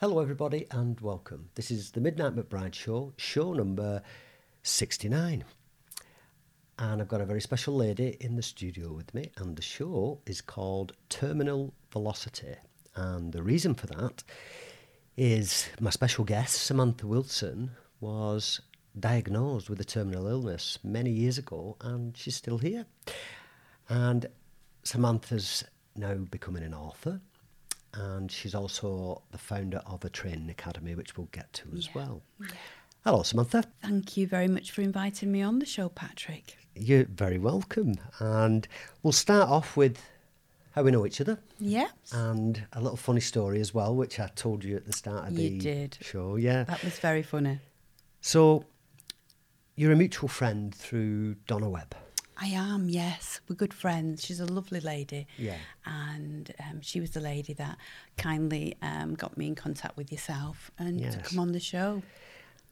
Hello, everybody, and welcome. This is the Midnight McBride Show, show number 69. And I've got a very special lady in the studio with me, and the show is called Terminal Velocity. And the reason for that is my special guest, Samantha Wilson, was diagnosed with a terminal illness many years ago, and she's still here. And Samantha's now becoming an author, and she's also the founder of a training academy, which we'll get to as Yeah, well. Hello, Samantha. Thank you very much for inviting me on the show, Patrick. You're very welcome. And we'll start off with how we know each other Yes. and a little funny story as well, which I told you at the start of You the did. show. Yeah. That was very funny. So you're a mutual friend through Donna Webb. I am, yes. We're good friends. She's a lovely lady. Yeah. And um, she was the lady that kindly um, got me in contact with yourself and to come on the show.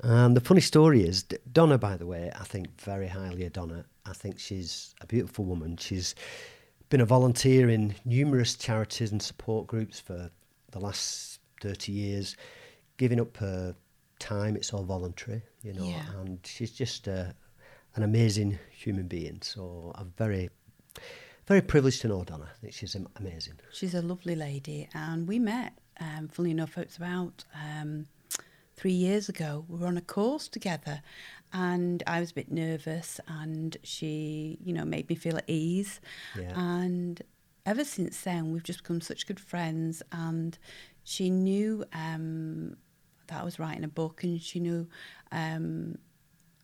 And the funny story is, Donna, by the way, I think very highly of Donna. I think she's a beautiful woman. She's been a volunteer in numerous charities and support groups for the last 30 years, giving up her time. It's all voluntary, you know, Yeah. and she's just a, an amazing human being. So I'm very, very privileged to know Donna. I think she's amazing. She's a lovely lady, and we met. Um, funnily enough, it was about um, three years ago. We were on a course together, and I was a bit nervous, and she, you know, made me feel at ease. Yeah. And ever since then, we've just become such good friends. And she knew um, that I was writing a book, and she knew um,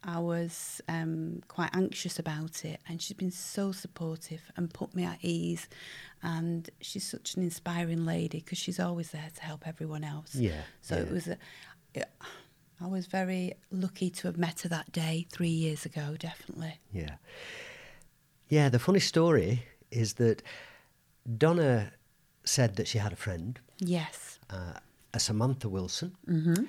I was um, quite anxious about it, and she's been so supportive and put me at ease. And she's such an inspiring lady because she's always there to help everyone else. Yeah, So it was a. It, I was very lucky to have met her that day three years ago. Definitely. Yeah. Yeah, the funny story is that Donna said that she had a friend, Yes. uh, a Samantha Wilson, Mm-hmm.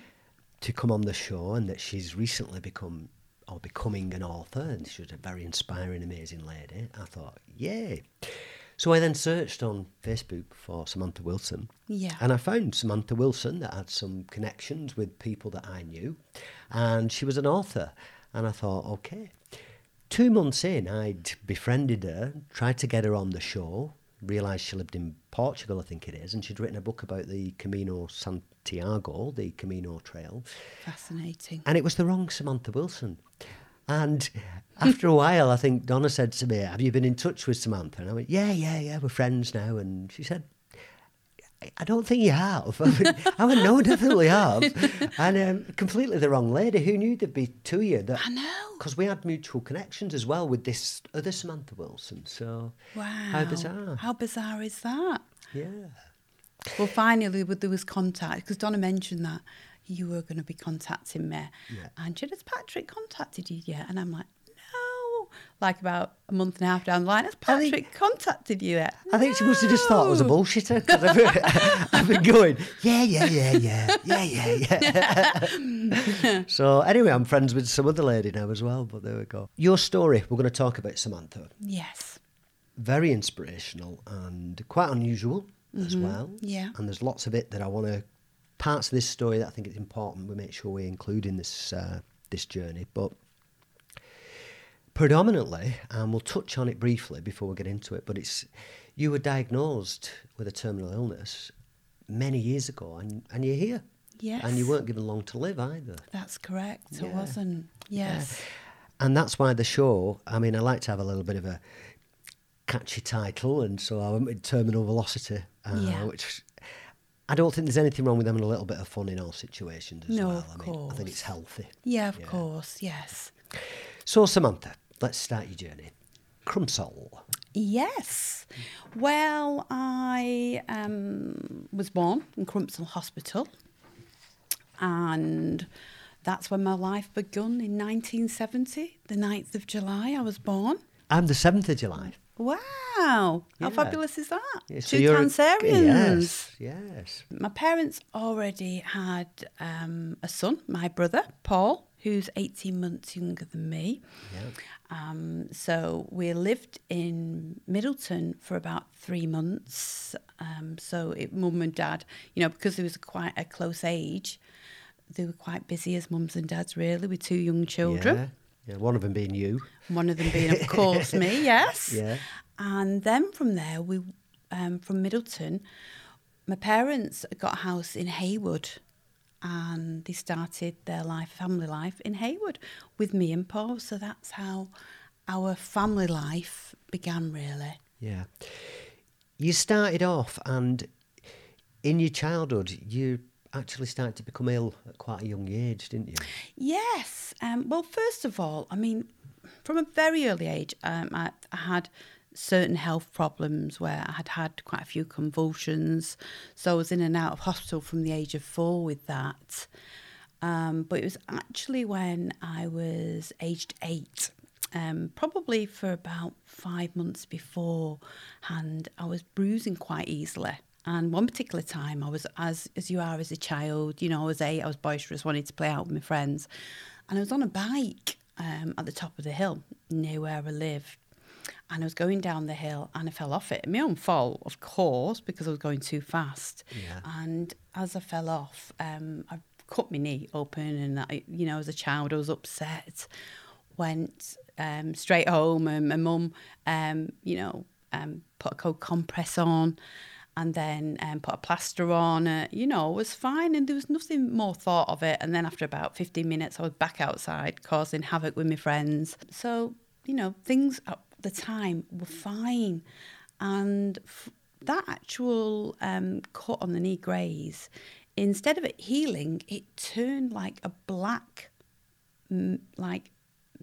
to come on the show and that she's recently become or becoming an author and she was a very inspiring, amazing lady. I thought, yay. So I then searched on Facebook for Samantha Wilson. Yeah. And I found Samantha Wilson that had some connections with people that I knew. And she was an author. And I thought, okay. Two months in, I'd befriended her, tried to get her on the show, realised she lived in Portugal, I think it is, and she'd written a book about the Camino Santiago, the Camino Trail. Fascinating. And it was the wrong Samantha Wilson. And after a while, I think Donna said to me, Have you been in touch with Samantha? And I went, Yeah, yeah, yeah, we're friends now. And she said, "I- don't think you have. I went, I No, definitely have. And um, completely the wrong lady. Who knew there'd be two of you? I know. Because we had mutual connections as well with this other Samantha Wilson. So, Wow. how bizarre. How bizarre is that? Yeah. Well, finally, with- there was contact because Donna mentioned that you were going to be contacting me. Yeah. And she said, Has Patrick contacted you yet? And I'm like. Like about a month and a half down the line, Has I think- Patrick contacted you yet? I think she must have just thought I was a bullshitter because I've, been- I've been going, yeah, yeah, yeah, yeah, yeah, yeah, yeah. so anyway, I'm friends with some other lady now as well, but there we go. Your story, we're going to talk about Samantha. Yes. Very inspirational and quite unusual as well. yeah. And there's lots of it that I want to, parts of this story that I think it's important we make sure we include in this, uh, this journey. But predominantly, and we'll touch on it briefly before we get into it, but it's you were diagnosed with a terminal illness many years ago, and, and you're here. Yes. And you weren't given long to live either. That's correct. Yeah. It wasn't. Yes. And that's why the show, I mean, I like to have a little bit of a catchy title, and so I went with Terminal Velocity, uh, Yeah. which I don't think there's anything wrong with having a little bit of fun in all situations as No, well. of I mean, I think it's healthy. Yeah, of Yeah. course. Yes. So, Samantha, let's start your journey. Crumpsall. Yes. Well, I um, was born in Crumpsall Hospital, and that's when my life begun in 1970, the 9th of July. I was born. I'm the 7th of July. Wow, how fabulous is that? Yeah, so Two Cancerians. Yes, yes. My parents already had um, a son, my brother, Paul, who's 18 months younger than me. Yeah. Um, so we lived in Middleton for about three months. Um, so it, mum and dad, you know, because there was quite a close age, they were quite busy as mums and dads, really, with two young children. Yeah. yeah. One of them being you. One of them being, of course, me, yes. Yeah. And then from there, we um, from Middleton, my parents got a house in Heywood and they started their life, family life in Heywood with me and Paul. So that's how our family life began, really. Yeah. You started off, and in your childhood, you actually started to become ill at quite a young age, didn't you? Yes. Um, well, first of all, I mean, from a very early age, um, I, I had certain health problems where I had had quite a few convulsions. So I was in and out of hospital from the age of four with that. Um, but it was actually when I was aged eight, um, probably for about five months before, and I was bruising quite easily. And one particular time, I was as as you are as a child, you know, I was eight, I was boisterous, wanted to play out with my friends, and I was on a bike um, at the top of the hill near where I lived and I was going down the hill and I fell off it. My own fault, of course, because I was going too fast. Yeah. And as I fell off, um, I cut my knee open, and I, you know, as a child, I was upset. Went um, straight home, and my mum, um, you know, um, put a cold compress on. And then um, put a plaster on. Uh, you know, it was fine, and there was nothing more thought of it. And then after about 15 minutes, I was back outside causing havoc with my friends. So you know, things the time were fine. And f- that actual um, cut on the knee graze, instead of it healing, it turned like a black, m- like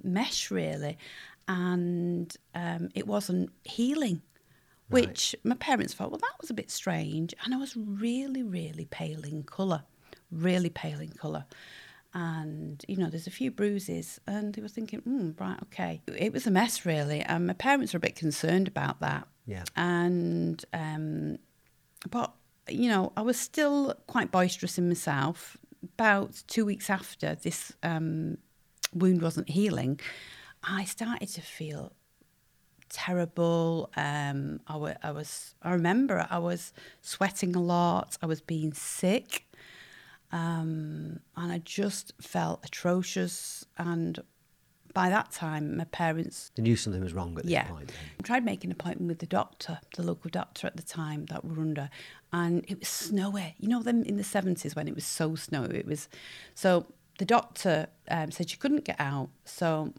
mesh really, and um, it wasn't healing. Right. Which my parents thought, well, that was a bit strange. And I was really, really pale in colour, really pale in colour and you know there's a few bruises and they were thinking mm, right okay. It was a mess really and my parents were a bit concerned about that. Yeah. And um but you know i was still quite boisterous in myself. About two weeks after this um wound wasn't healing i started to feel terrible. Um I, w- I was i remember i was sweating a lot. I was being sick um, and I just felt atrocious. And by that time, my parents. They knew something was wrong at this yeah, point. Then. I tried making an appointment with the doctor, the local doctor at the time that we were under, and it was snowy. You know, them in the seventies when it was so snowy. It was so. The doctor um, said she couldn't get out, so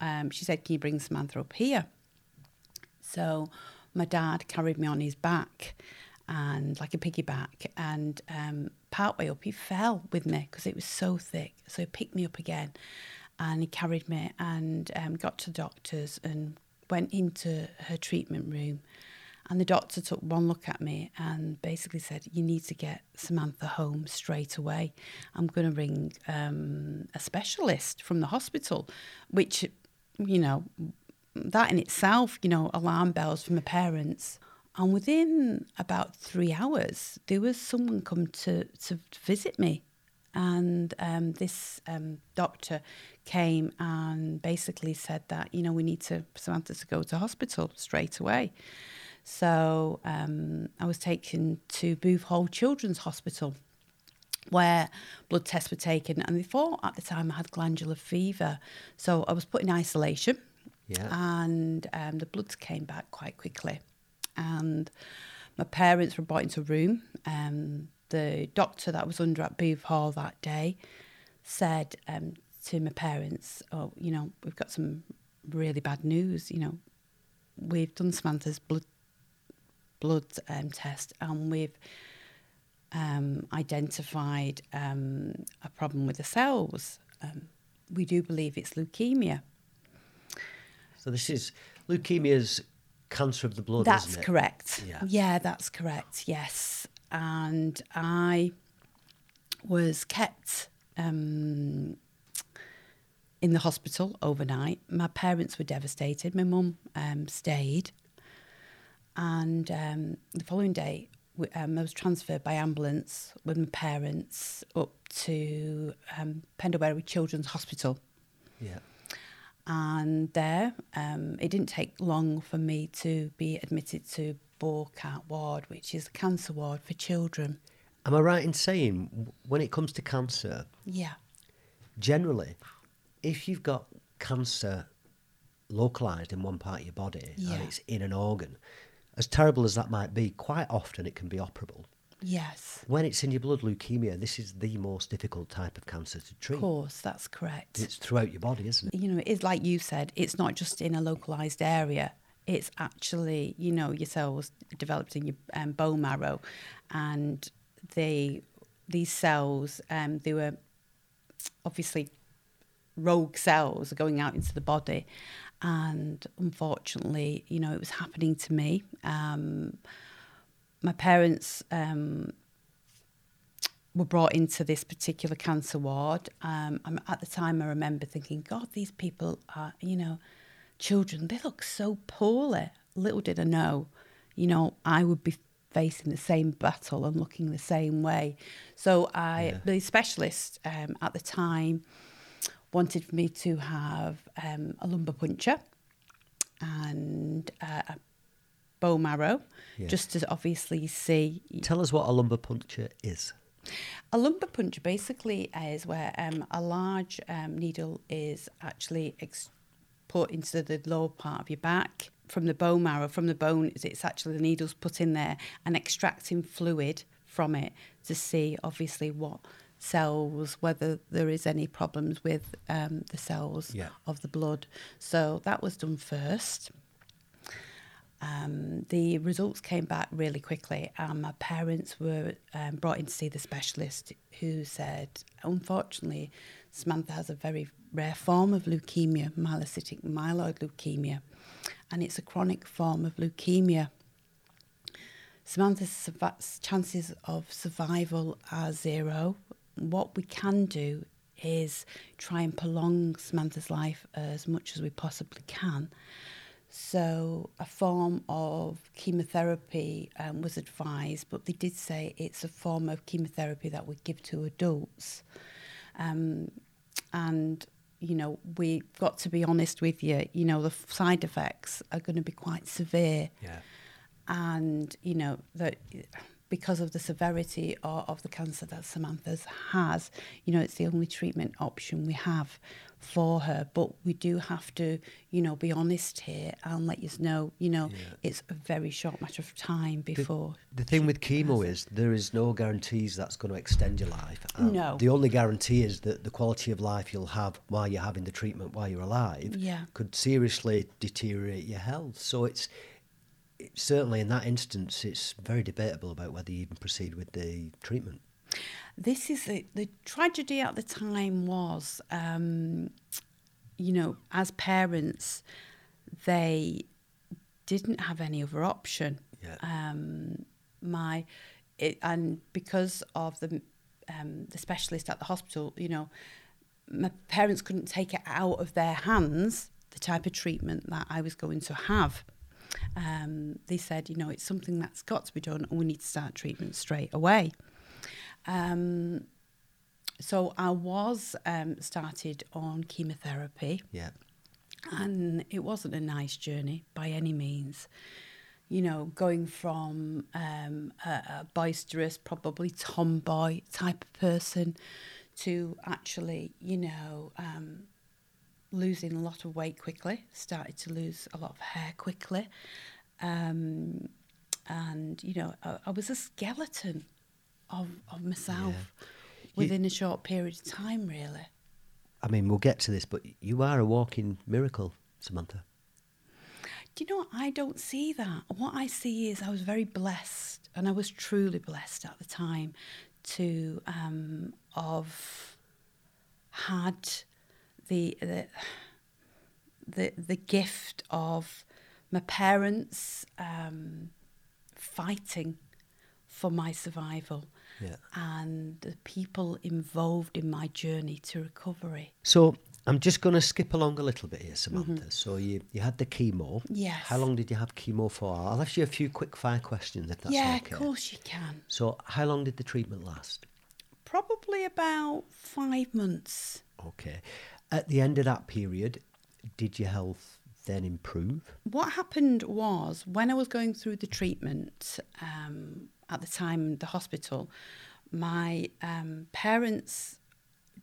um, she said, "Can you bring Samantha up here?" So my dad carried me on his back, and like a piggyback, and um, partway up, he fell with me because it was so thick. So he picked me up again and he carried me and um, got to the doctors and went into her treatment room. And the doctor took one look at me and basically said, You need to get Samantha home straight away. I'm going to ring um, a specialist from the hospital, which, you know, that in itself, you know, alarm bells for my parents. And within about three hours, there was someone come to, to visit me. And um, this um, doctor came and basically said that, you know, we need to, Samantha to go to hospital straight away. So um, I was taken to Booth Hall Children's Hospital where blood tests were taken. And they thought at the time I had glandular fever. So I was put in isolation. Yeah. And um, the bloods came back quite quickly and my parents were brought into a room. Um, the doctor that was under at Booth Hall that day said um, to my parents, "Oh, you know, we've got some really bad news. You know, we've done Samantha's blood blood um, test, and we've um, identified um, a problem with the cells. Um, we do believe it's leukemia." So this is leukemia's cancer of the blood. That's correct. Yeah. yeah, that's correct. Yes, and I was kept um, in the hospital overnight. My parents were devastated. My mum um, stayed, and um, the following day um, I was transferred by ambulance with my parents up to um, Pendlebury Children's Hospital. Yeah. And there, um, it didn't take long for me to be admitted to Borchardt Ward, which is a cancer ward for children. Am I right in saying when it comes to cancer, Yeah. generally, if you've got cancer localized in one part of your body Yeah. and it's in an organ, as terrible as that might be, quite often it can be operable. Yes. When it's in your blood leukemia, this is the most difficult type of cancer to treat. Of course, that's correct. It's throughout your body, isn't it? you know, it is like you said, it's not just in a localized area. It's actually, you know, your cells developed in your um, bone marrow, and they, these cells, um, they were obviously rogue cells going out into the body, and unfortunately, you know, it was happening to me. Um, my parents um, were brought into this particular cancer ward. Um, I'm- at the time, I remember thinking, God, these people are, you know, children, they look so poorly. Little did I know, you know, I would be facing the same battle and looking the same way. So I, Yeah. the specialist um, at the time wanted for me to have um, a lumbar puncture and uh, a bone marrow, Yeah. just to obviously see Tell us what a lumbar puncture is. a lumbar puncture basically is where um, a large um, needle is actually ex- put into the lower part of your back from the bone marrow. From the bone, it's actually the needle's put in there and extracting fluid from it to see, obviously, what cells, whether there is any problems with um, the cells Yeah. of the blood. So that was done first. Um, the results came back really quickly, and my parents were um, brought in to see the specialist, who said, unfortunately, Samantha has a very rare form of leukemia, myelocytic myeloid leukemia, and it's a chronic form of leukemia. Samantha's chances of survival are zero. What we can do is try and prolong Samantha's life as much as we possibly can. So, a form of chemotherapy um, was advised, but they did say it's a form of chemotherapy that we give to adults. Um, and, you know, we've got to be honest with you, you know, the f- side effects are going to be quite severe Yeah. and you know that because of the severity of, of the cancer that Samantha's has, you know, it's the only treatment option we have for her. But we do have to, you know, be honest here and let you know, you know, Yeah. it's a very short matter of time before. The thing with chemo is there is no guarantees that's going to extend your life. and No. The only guarantee is that the quality of life you'll have while you're having the treatment while you're alive Yeah. could seriously deteriorate your health. So it's, it's certainly in that instance, it's very debatable about whether you even proceed with the treatment. This is the, the tragedy at the time was um, you know as parents they didn't have any other option. Yeah. um, my it, and because of the um, the specialist at the hospital you know my parents couldn't take it out of their hands the type of treatment that I was going to have. Um, they said you know it's something that's got to be done and we need to start treatment straight away um, so I was um, started on chemotherapy, Yeah. and it wasn't a nice journey by any means. You know, going from um, a, a boisterous, probably tomboy type of person to actually, you know, um, losing a lot of weight quickly, started to lose a lot of hair quickly. Um, and, you know, I, I was a skeleton of, of myself within a short period of time, really. I mean, we'll get to this, but you are a walking miracle, Samantha. Do you know what? I don't see that. What I see is I was very blessed, and I was truly blessed at the time to um, have had the, the the the gift of my parents um, fighting for my survival Yeah. and the people involved in my journey to recovery. So I'm just going to skip along a little bit here, Samantha. So you, you had the chemo. Mm-hmm. Yes. How long did you have chemo for? I'll ask you a few quick fire questions if that's yeah, okay. of course you can. So how long did the treatment last? Probably about five months. Okay. At the end of that period, did your health then improve? What happened was when I was going through the treatment um, at the time in the hospital, my um, parents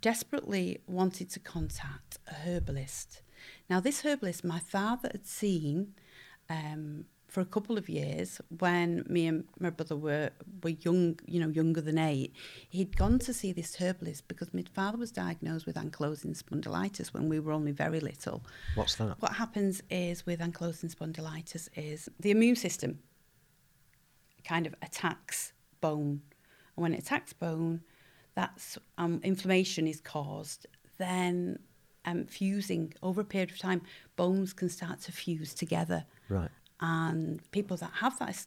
desperately wanted to contact a herbalist. Now, this herbalist my father had seen um, for a couple of years when me and my brother were, were young, you know, younger than eight. He'd gone to see this herbalist because my father was diagnosed with ankylosing spondylitis when we were only very little. What's that? What happens is with ankylosing spondylitis is the immune system kind of attacks bone. And when it attacks bone, that's um, inflammation is caused. Then um, fusing over a period of time, bones can start to fuse together. Right. And people that have that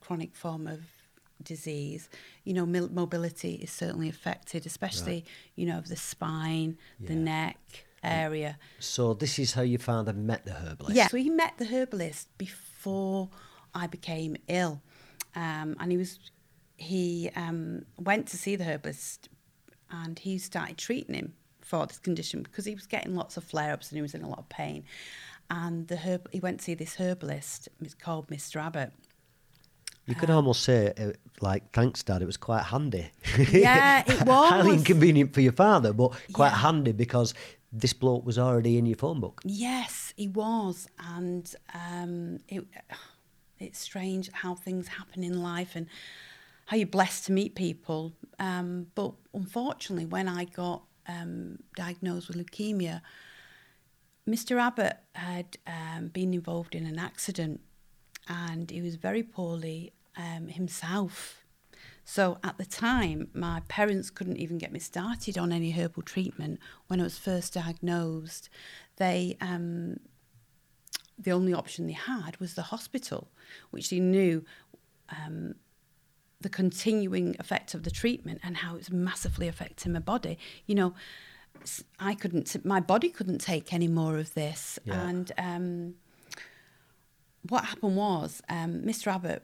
chronic form of disease, you know, mil- mobility is certainly affected, especially, you know, of the spine, the neck area. So this is how your father met the herbalist? Yeah. So he met the herbalist before I became ill, um, and he was he um, went to see the herbalist, and he started treating him for this condition because he was getting lots of flare ups and he was in a lot of pain. And the herb he went to see this herbalist. Called Mr. Abbott. You could almost say, uh, like, thanks, Dad, it was quite handy. Yeah, it was. Highly inconvenient for your father, but quite Yeah. handy because this bloke was already in your phone book. Yes, he was, and um, it, it's strange how things happen in life and how you're blessed to meet people. Um, but unfortunately, when I got um, diagnosed with leukemia, Mr. Abbott had um, been involved in an accident, and he was very poorly um, himself. So at the time, my parents couldn't even get me started on any herbal treatment when I was first diagnosed. They um, the only option they had was the hospital, which they knew um, the continuing effect of the treatment and how it's massively affecting my body. You know, I couldn't, my body couldn't take any more of this, Yeah. and um, what happened was um, Mr. Abbott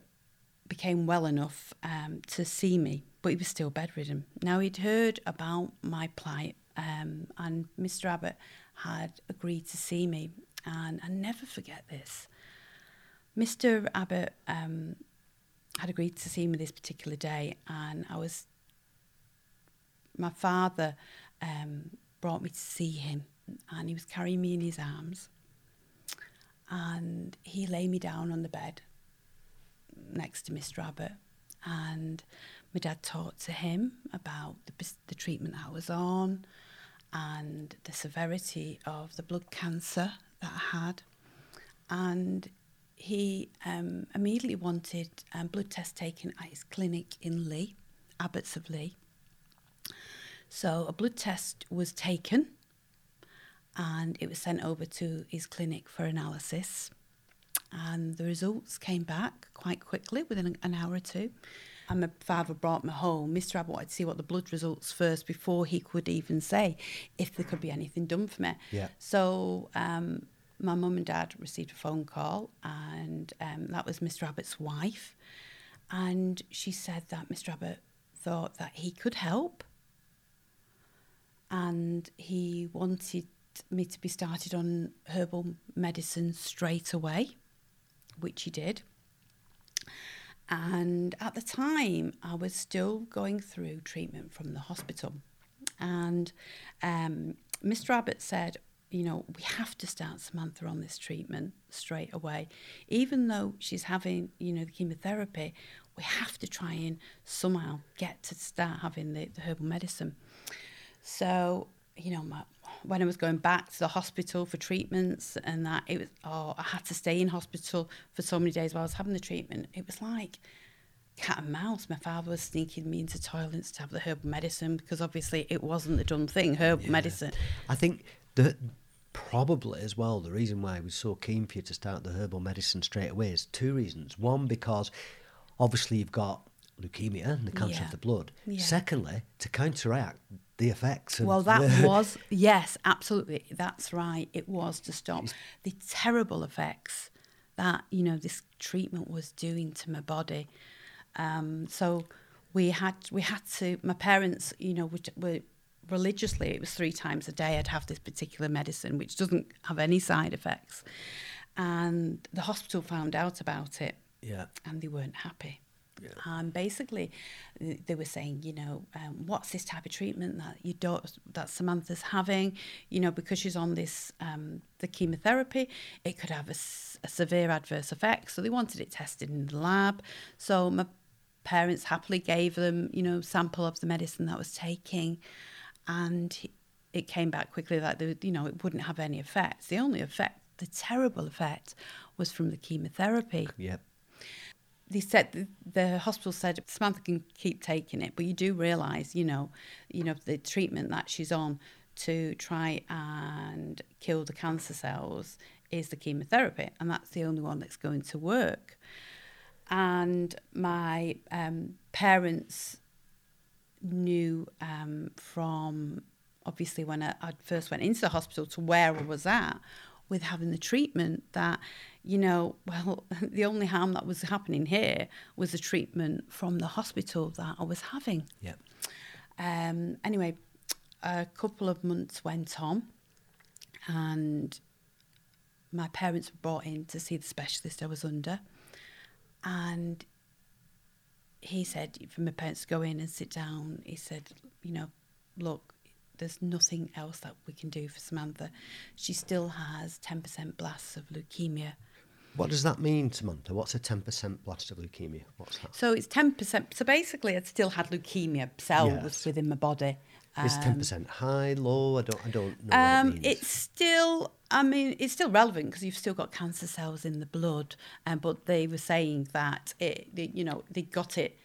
became well enough um, to see me, but he was still bedridden. Now he'd heard about my plight, um, and Mr. Abbott had agreed to see me, and I never forget this. Mr. Abbott um, had agreed to see me this particular day, and I was. My father um, brought me to see him, and he was carrying me in his arms and he lay me down on the bed next to Mr. Abbott. And my dad talked to him about the, the treatment I was on and the severity of the blood cancer that I had. And he um, immediately wanted um, blood tests taken at his clinic in Leigh, Abbots of Leigh. So a blood test was taken and it was sent over to his clinic for analysis. And the results came back quite quickly, within an- an hour or two. And my father brought me home. Mr. Abbott wanted to see what the blood results first before he could even say if there could be anything done for me. Yeah. So um, my mum and dad received a phone call, and um, that was Mr. Abbott's wife. And she said that Mr. Abbott thought that he could help and he wanted me to be started on herbal medicine straight away, which he did. And at the time, I was still going through treatment from the hospital. And um, Mr. Abbott said, you know, we have to start Samantha on this treatment straight away. Even though she's having, you know, the chemotherapy, we have to try and somehow get to start having the, the herbal medicine. So, you know, my, when I was going back to the hospital for treatments and that, it was, oh, I had to stay in hospital for so many days while I was having the treatment. It was like cat and mouse. My father was sneaking me into toilets to have the herbal medicine because obviously it wasn't the done thing, herbal medicine. I think that probably as well the reason why I was so keen for you to start the herbal medicine straight away is two reasons. One, because obviously you've got leukemia and the cancer Yeah. of the blood. Yeah. Secondly, to counteract the effects. Of Well, that the- was, yes, absolutely. That's right. It was to stop the terrible effects that, you know, this treatment was doing to my body. Um, so we had, we had to, my parents, you know, were, were religiously, it was three times a day I'd have this particular medicine, which doesn't have any side effects. And the hospital found out about it yeah. and they weren't happy. Yeah. And basically, they were saying, you know, um, what's this type of treatment that you don't, that Samantha's having, you know, because she's on this um, the chemotherapy, it could have a severe adverse effect. So they wanted it tested in the lab. So my parents happily gave them, you know, sample of the medicine that I was taking, and it came back quickly that they, you know it wouldn't have any effects. The only effect, the terrible effect, was from the chemotherapy Yep. They said the, hospital said Samantha can keep taking it, but you do realise, you know, you know the treatment that she's on to try and kill the cancer cells is the chemotherapy, and that's the only one that's going to work. And my um, parents knew um, from obviously when I, I first went into the hospital to where I was at with having the treatment that you know well the only harm that was happening here was the treatment from the hospital that I was having Yep. um, anyway a couple of months went on and my parents were brought in to see the specialist I was under and he said for my parents to go in and sit down he said you know look there's nothing else that we can do for Samantha she still has 10% blasts of leukemia What does that mean, Samantha? What's a 10% blast of leukemia? What's that? so it's 10% so basically I still had leukemia cells Yes. within my body Is Um, 10% high, low? I don't, I don't know Um, it it's still, I mean, it's still relevant because you've still got cancer cells in the blood. Um, but they were saying that it, they, you know, they got it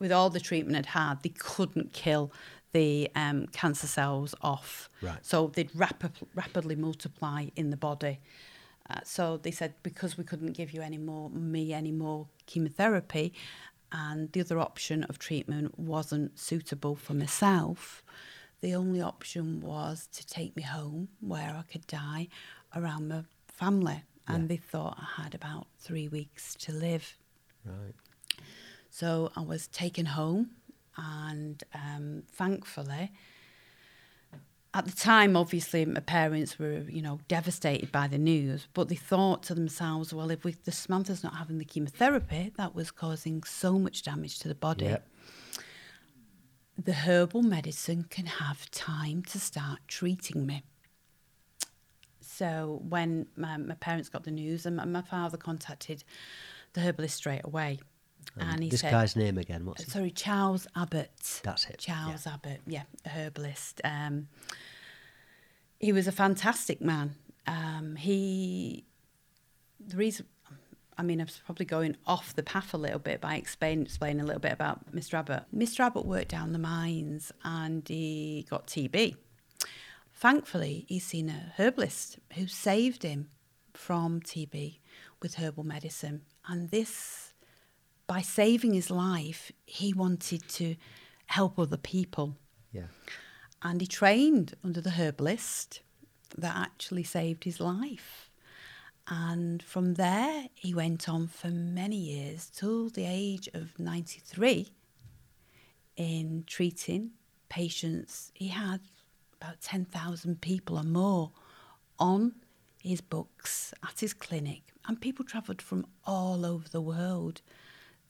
with all the treatment it had. They couldn't kill the um, cancer cells off. Right. So they'd rapid, rapidly multiply in the body. Uh, so they said because we couldn't give you any more, me any more chemotherapy, and the other option of treatment wasn't suitable for myself, the only option was to take me home where I could die around my family. And Yeah. they thought I had about three weeks to live. Right. So I was taken home, and um, thankfully, at the time, obviously, my parents were, you know, devastated by the news. But they thought to themselves, well, if we, the Samantha's not having the chemotherapy, that was causing so much damage to the body. Yep. The herbal medicine can have time to start treating me. So when my, my parents got the news, and my, my father contacted the herbalist straight away, and he this said, guy's name again, what's it? Sorry, Charles Abbott. That's it, yeah. Charles Abbott, yeah, herbalist. Um, he was a fantastic man. Um, he, the reason, I mean, I was probably going off the path a little bit by explain, explaining a little bit about Mr. Abbott. Mr. Abbott worked down the mines and he got TB. Thankfully, he's seen a herbalist who saved him from TB with herbal medicine. And this, by saving his life, he wanted to help other people. Yeah. And he trained under the herbalist that actually saved his life. And from there, he went on for many years till the age of 93 in treating patients. He had about 10,000 people or more on his books at his clinic, and people travelled from all over the world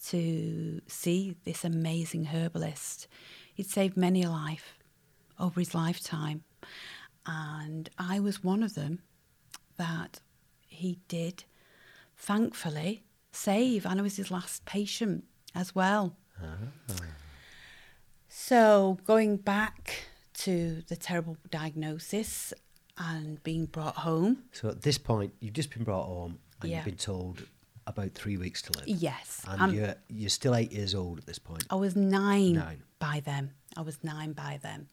to see this amazing herbalist. He'd saved many a life over his lifetime, and I was one of them that he did thankfully save, and I was his last patient as well. So, going back to the terrible diagnosis and being brought home, So at this point, you've just been brought home and Yeah. you've been told about three weeks to live. yes, And I'm- you're, you're still eight years old at this point. I was nine, Nine. by then. I was nine by then.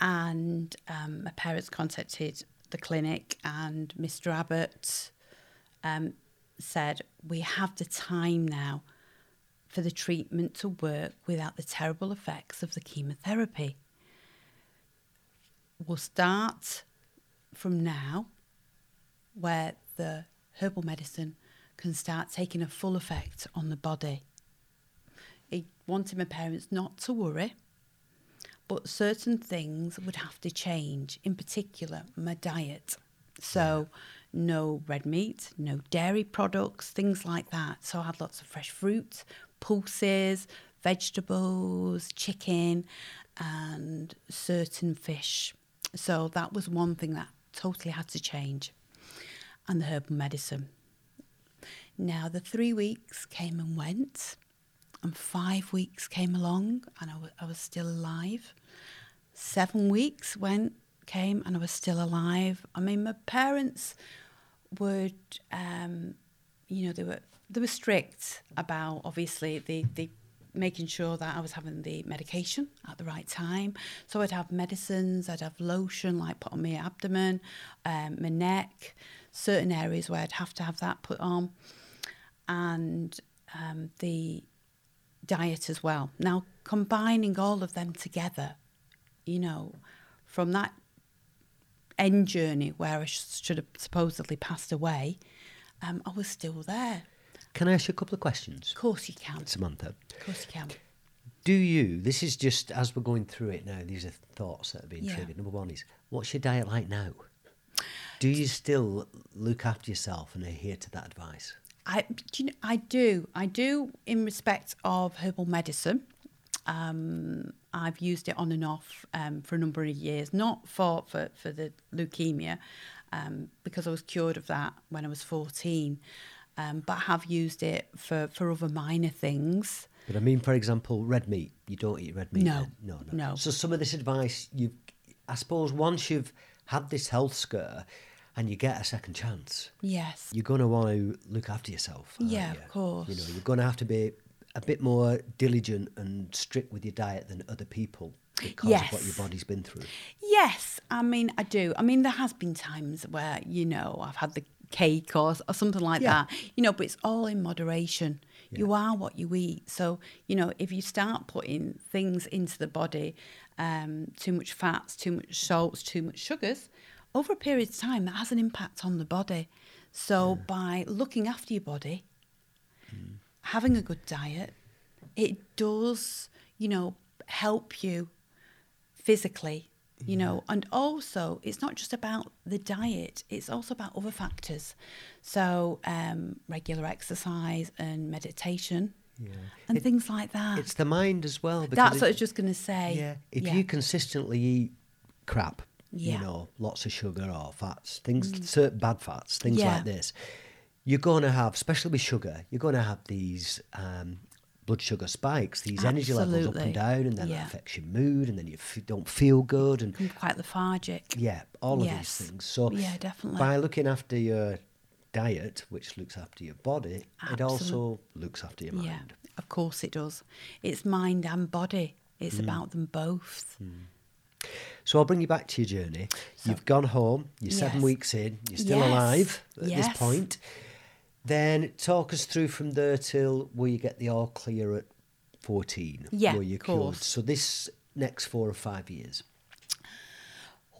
And um, my parents contacted the clinic, and Mr. Abbott um, said, We have the time now for the treatment to work without the terrible effects of the chemotherapy. We'll start from now, where the herbal medicine can start taking a full effect on the body. He wanted my parents not to worry, but certain things would have to change, in particular, my diet. So, no red meat, no dairy products, things like that. So, I had lots of fresh fruit, pulses, vegetables, chicken, and certain fish. So, that was one thing that totally had to change. And the herbal medicine. Now, the three weeks came and went, and five weeks came along, and I was still alive. Seven weeks went, came, and I was still alive. I mean, my parents would, um, you know, they were they were strict about obviously the the making sure that I was having the medication at the right time. So I'd have medicines, I'd have lotion like put on my abdomen, um, my neck, certain areas where I'd have to have that put on, and um, the diet as well. Now combining all of them together, you know, from that end journey where I should have supposedly passed away, um, I was still there. Can I ask you a couple of questions, Of course you can. Samantha? Of course you can. Do you, this is just as we're going through it now, these are thoughts that are being Yeah. triggered. Number one is, what's your diet like now? Do you still look after yourself and adhere to that advice? I, do you know, I do. I do in respect of herbal medicine. Um, I've used it on and off um, for a number of years, not for, for, for the leukemia, um, because I was cured of that when I was 14, um, but I have used it for, for other minor things. But I mean, for example, red meat. You don't eat red meat. No, no, no, no. So some of this advice, you, I suppose, once you've had this health scare, and you get a second chance, Yes. you're going to want to look after yourself. Yeah, of course. You know, you're going to have to be a bit more diligent and strict with your diet than other people because of what your body's been through. Yes, I mean, I do. I mean, there has been times where, you know, I've had the cake or, or something like Yeah. that, you know, but it's all in moderation. You are what you eat. So, you know, if you start putting things into the body, um, too much fats, too much salts, too much sugars, over a period of time, that has an impact on the body. So, by looking after your body, having a good diet, it does, you know, help you physically, you know, and also it's not just about the diet, it's also about other factors. So, um, regular exercise and meditation and It- things like that. It's the mind as well. That's what I was just going to say. Yeah, if Yeah. you consistently eat crap, Yeah. Mm. you know, lots of sugar or fats, things, certain bad fats, things Yeah. like this, you're going to have, especially with sugar, you're going to have these um, blood sugar spikes, these energy levels up and down, and then Yeah. that affects your mood, and then you f- don't feel good, and Become quite lethargic. yeah, all of Yes. these things. So Yeah, definitely. by looking after your diet, which looks after your body, it also looks after your mind. Yeah, of course it does. It's mind and body. It's Mm. about them both. So I'll bring you back to your journey. You've gone home, you're seven Yes. weeks in, you're still Yes. alive at this point. Then talk us through from there till where you get the all clear at 14. Yeah, where you're of course. cured. So this next four or five years.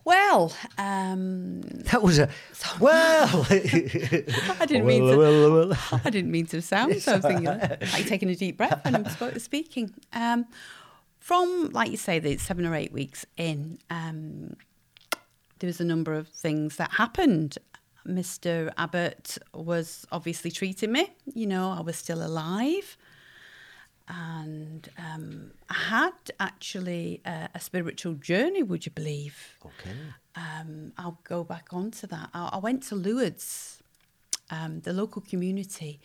Well, um, That was a well. I didn't mean to. I didn't mean to sound so thinking like taking a deep breath when I'm speaking. Um, from like you say, the seven or eight weeks in, um, there was a number of things that happened. Mr. Abbott was obviously treating me. You know, I was still alive, and um, I had actually a, a spiritual journey. Would you believe? Okay. um, I'll go back on to that. I, I went to Lourdes. Um, the local community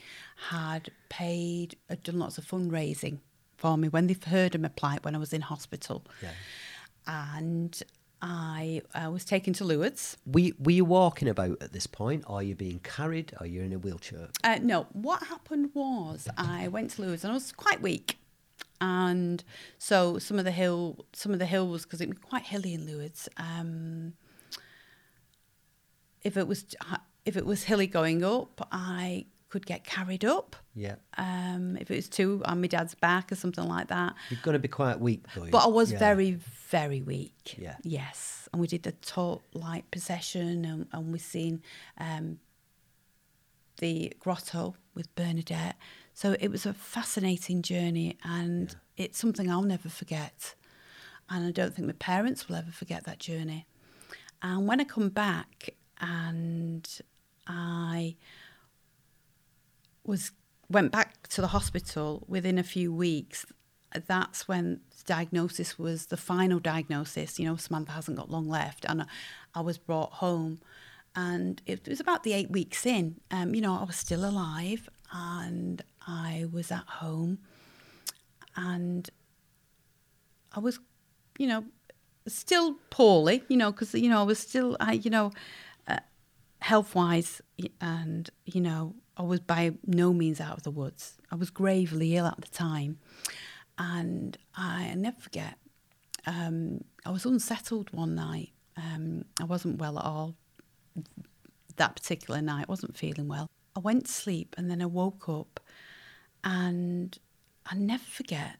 had paid, had done lots of fundraising for me when they've heard of my plight when I was in hospital. Yeah. And I, I was taken to Lourdes. Were you, were you walking about at this point? Are you being carried? Are you're in a wheelchair? Uh, no, what happened was I went to Lourdes and I was quite weak. And so some of the hill, some of the hills, because it was quite hilly in Lourdes. Um, if it was if it was hilly going up, I could get carried up. Yeah. Um, if it was too on my dad's back or something like that. You've got to be quite weak, though. But I was Yeah. very, very weak. Yeah. Yes. And we did the taught light procession and, and we seen um, the grotto with Bernadette. So it was a fascinating journey and it's something I'll never forget. And I don't think my parents will ever forget that journey. And when I come back and I was went back to the hospital within a few weeks that's when the diagnosis was the final diagnosis. You know samantha hasn't got long left and i was brought home and it was about the eight weeks in. Um, you know i was still alive and i was at home and i was you know still poorly you know because you know i was still i you know health wise, and you know, I was by no means out of the woods. I was gravely ill at the time, and I never forget. Um, I was unsettled one night. Um, I wasn't well at all that particular night. I wasn't feeling well. I went to sleep, and then I woke up, and I never forget.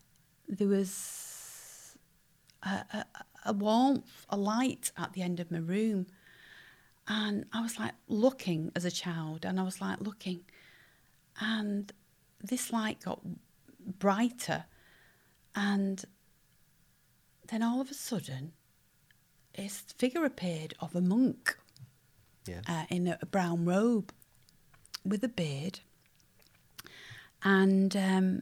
There was a, a, a warmth, a light at the end of my room. And I was like looking as a child, and I was like looking, and this light got brighter, and then all of a sudden, this figure appeared of a monk Yeah. uh, in a, a brown robe with a beard, and um,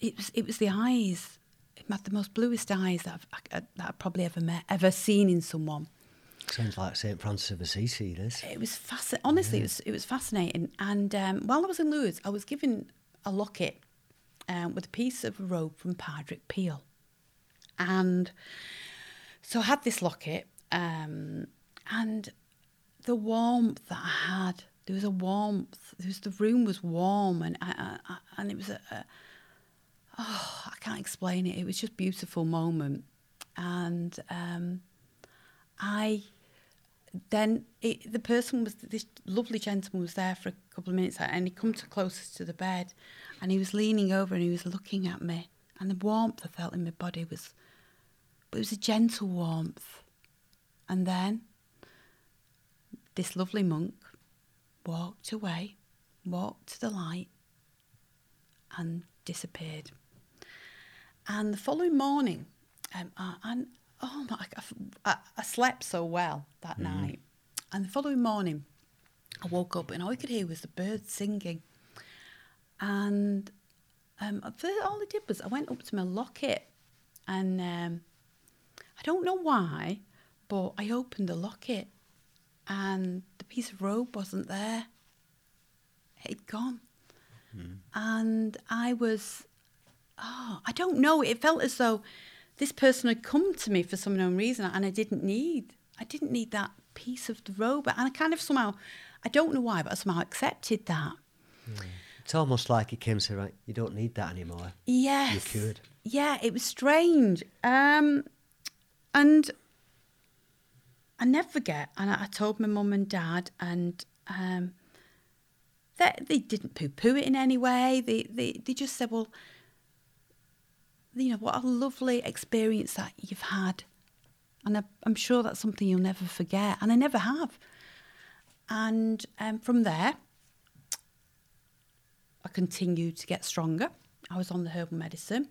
it was it was the eyes. It had the most bluest eyes that I've, I, that I've probably ever met, ever seen in someone Sounds like St. Francis of Assisi, this. it was fascinating. Honestly, it was it was fascinating. And um, while I was in Lourdes, I was given a locket um, with a piece of robe from Padre Pio, and so I had this locket, um, and the warmth that I had. There was a warmth. There was the room was warm, and I, I, I- and it was a, a oh I can't explain it. It was just a beautiful moment, and um, I then it, the person was this lovely gentleman was there for a couple of minutes and he come to closest to the bed and he was leaning over and he was looking at me and the warmth I felt in my body was but it was a gentle warmth. And then this lovely monk walked away walked to the light and disappeared. And the following morning um, I, oh my I, I slept so well that night. And the following morning I woke up and all I could hear was the birds singing. And um, first, all I did was I went up to my locket and um, I don't know why but I opened the locket and the piece of robe wasn't there. It'd gone. And I was oh, I don't know. It felt as though this person had come to me for some unknown reason, and I didn't need. I didn't need that piece of the robe, and I kind of somehow, I don't know why, but I somehow accepted that. It's almost like it came to say, right, you don't need that anymore. Yes, cured. Yeah, it was strange, um, and I never forget. And I, I told my mum and dad, and um, they they didn't poo poo it in any way. They they they just said, well, you know, what a lovely experience that you've had. And I, I'm sure that's something you'll never forget. And I never have. And um, from there, I continued to get stronger. I was on the herbal medicine.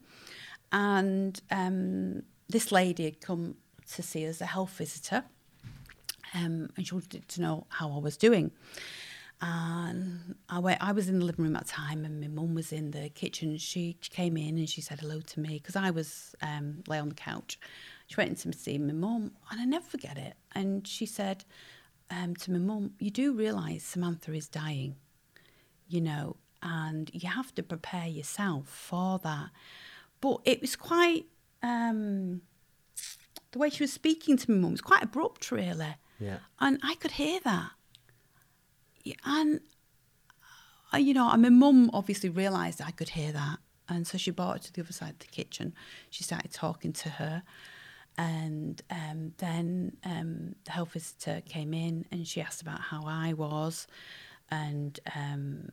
And um, this lady had come to see us, a health visitor. Um, and she wanted to know how I was doing. And I went, I was in the living room at the time, and my mum was in the kitchen. She came in and she said hello to me because I was um, lay on the couch. She went in to see my mum, and I never forget it. And she said um, to my mum, "You do realise Samantha is dying, you know, and you have to prepare yourself for that." But it was quite um, the way she was speaking to my mum was quite abrupt, really. Yeah. And I could hear that. And, uh, you know, and my mum obviously realised I could hear that. And so she brought her to the other side of the kitchen. She started talking to her. And um, then um, the health visitor came in and she asked about how I was. and um,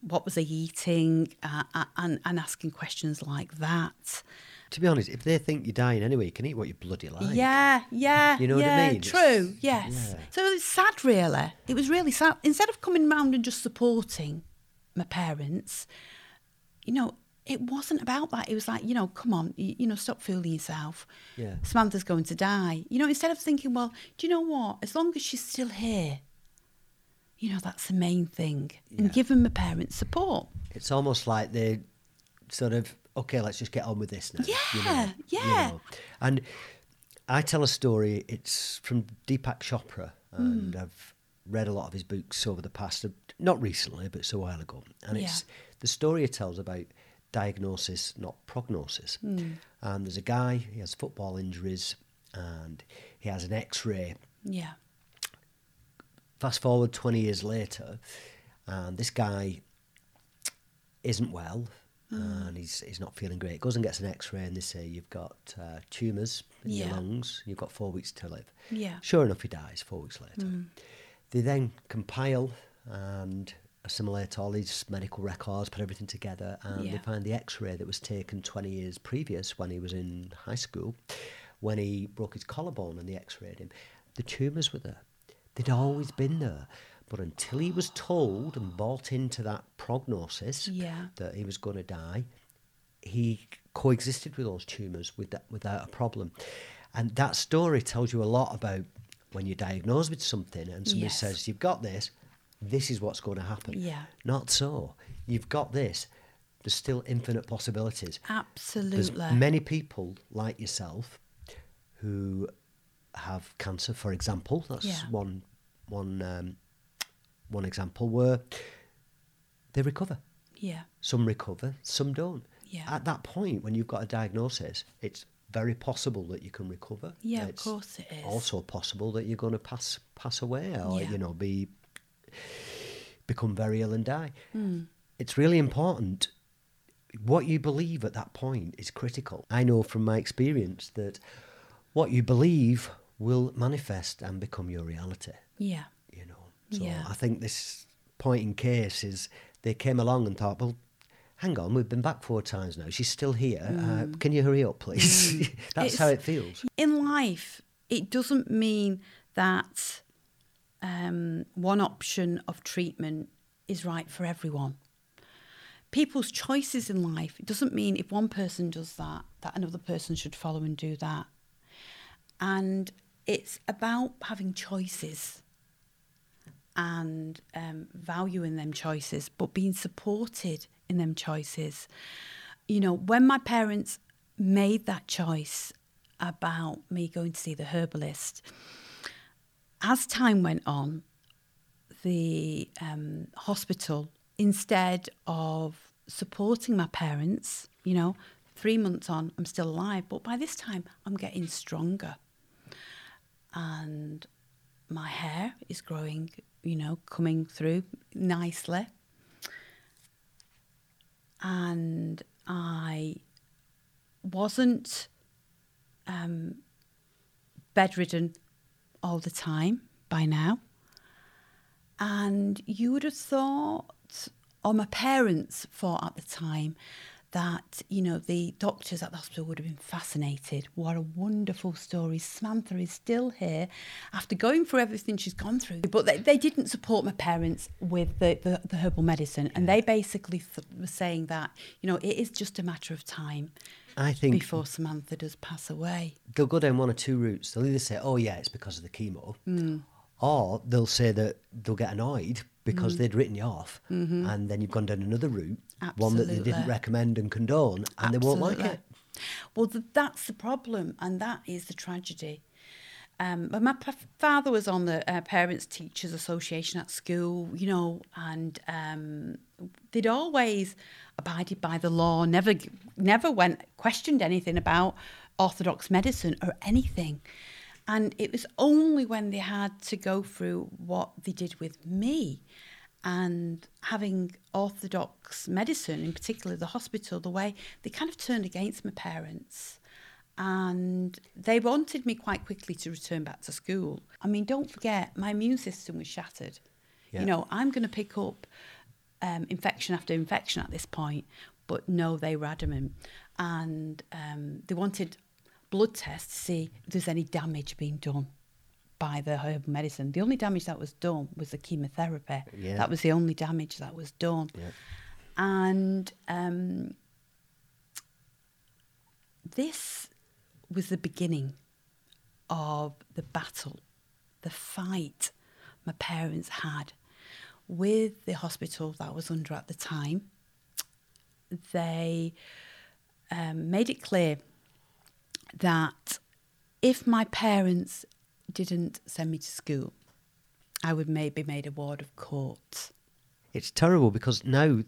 what was I eating, uh, and and asking questions like that. To be honest, if they think you're dying anyway, you can eat what you bloody like. Yeah, yeah, You know what I yeah, mean? True, It's- yes. yeah. So it's sad, really. It was really sad. Instead of coming round and just supporting my parents, you know, it wasn't about that. It was like, you know, come on, you, you know, stop fooling yourself. Yeah. Samantha's going to die. You know, instead of thinking, well, do you know what? As long as she's still here, you know, that's the main thing. Yeah. And giving my parents support. It's almost like they sort of okay, let's just get on with this now. you know, Yeah, you yeah. know. And I tell a story. It's from Deepak Chopra, and Hmm. I've read a lot of his books over the past, not recently, but it's a while ago. And it's Yeah. the story it tells about diagnosis, not prognosis. Hmm. And there's a guy. He has football injuries, and he has an X-ray Yeah. fast forward 20 years later, and this guy isn't well and he's, he's not feeling great. Goes and gets an x ray, and they say, You've got uh, tumours in your lungs, you've got four weeks to live. Yeah. Sure enough, he dies four weeks later. They then compile and assimilate all these medical records, put everything together, and they find the x ray that was taken 20 years previous when he was in high school, when he broke his collarbone and they x rayed him. The tumours were there. They'd always been there. But until he was told and bought into that prognosis Yeah. that he was going to die, he coexisted with those tumours with that, without a problem. And that story tells you a lot about when you're diagnosed with something and somebody Yes. says, You've got this, this is what's going to happen. Yeah. Not so. You've got this, there's still infinite possibilities. There's Absolutely. many people like yourself who have cancer, for example. That's Yeah. one one um, one example where they recover. yeah. Some recover, some don't. Yeah. At that point, when you've got a diagnosis, it's very possible that you can recover. Yeah, of It's course it is. Also possible that you're going to pass pass away or Yeah. you know be become very ill and die. Hmm. It's really important. What you believe at that point is critical. I know from my experience that what you believe will manifest and become your reality Yeah. So Yeah. I think this point in case is they came along and thought, well, hang on, we've been back four times now. She's still here. Uh, can you hurry up, please? That's how Mm. It feels. In life, it doesn't mean that um, one option of treatment is right for everyone. People's choices in life, it doesn't mean if one person does that, that another person should follow and do that. And it's about having choices and um, valuing them choices, but being supported in them choices. You know, when my parents made that choice about me going to see the herbalist, as time went on, the um, hospital, instead of supporting my parents, you know, three months on, I'm still alive, but by this time, I'm getting stronger. And my hair is growing, you know, coming through nicely. And I wasn't um, bedridden all the time by now. And you would have thought, or my parents thought at the time, that, you know, the doctors at the hospital would have been fascinated. What a wonderful story. Samantha is still here after going through everything she's gone through. But they, they didn't support my parents with the, the, the herbal medicine. And they basically th- were saying that, you know, it is just a matter of time I think before Samantha does pass away. they'll go down one or two routes. They'll either say, oh, yeah, it's because of the chemo, Mm. or they'll say that they'll get annoyed Mm. because they'd written you off, and then you've gone down another route, one that they didn't Mm-hmm. Recommend and condone, and they won't like it. Well, th- that's the problem, and that is the tragedy. Um, but my p- father was on the uh, Parents Teachers Association at school, you know, and um, they'd always abided by the law, never, never went questioned anything about orthodox medicine or anything. And it was only when they had to go through what they did with me and having orthodox medicine, in particular the hospital, the way they kind of turned against my parents. And they wanted me quite quickly to return back to school. I mean, don't forget, my immune system was shattered. Yeah. You know, I'm going to pick up um, infection after infection at this point. But no, they were adamant. And um, they wanted blood tests to see if there's any damage being done by the herbal medicine. The only damage that was done was the chemotherapy. Yeah. That was the only damage that was done. Yeah. And um, this was the beginning of the battle, the fight my parents had with the hospital that I was under at the time. They um, made it clear that if my parents didn't send me to school, I would maybe made a ward of court. It's terrible because now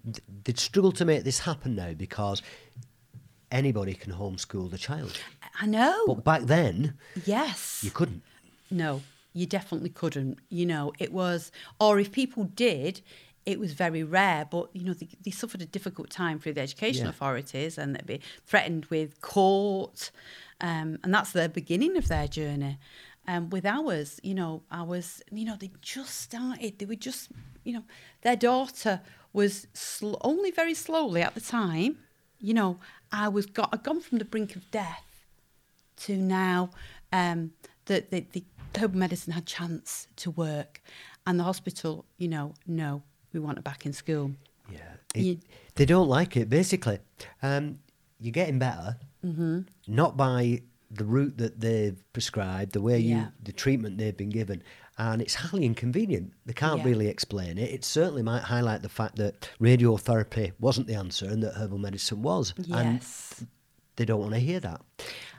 they'd struggle to make this happen now because anybody can homeschool the child. I know. But back then, yes. you couldn't. No, you definitely couldn't. You know, it was, or if people did, it was very rare. But you know, they, they suffered a difficult time through the education Yeah. authorities, and they'd be threatened with court, um, and that's the beginning of their journey. Um, with ours, you know, ours, you know, they just started. They were just, you know, their daughter was sl- only very slowly at the time. You know, I was got, I'd gone from the brink of death to now um, that the, the herbal medicine had chance to work, and the hospital, you know, no, we want her back in school. Yeah. It, You- They don't like it. Basically, um, you're getting better, Mm-hmm. not by the route that they've prescribed, the way you, Yeah. the treatment they've been given, and it's highly inconvenient. They can't Yeah. really explain it. It certainly might highlight the fact that radiotherapy wasn't the answer and that herbal medicine was. And Yes. they don't want to hear that.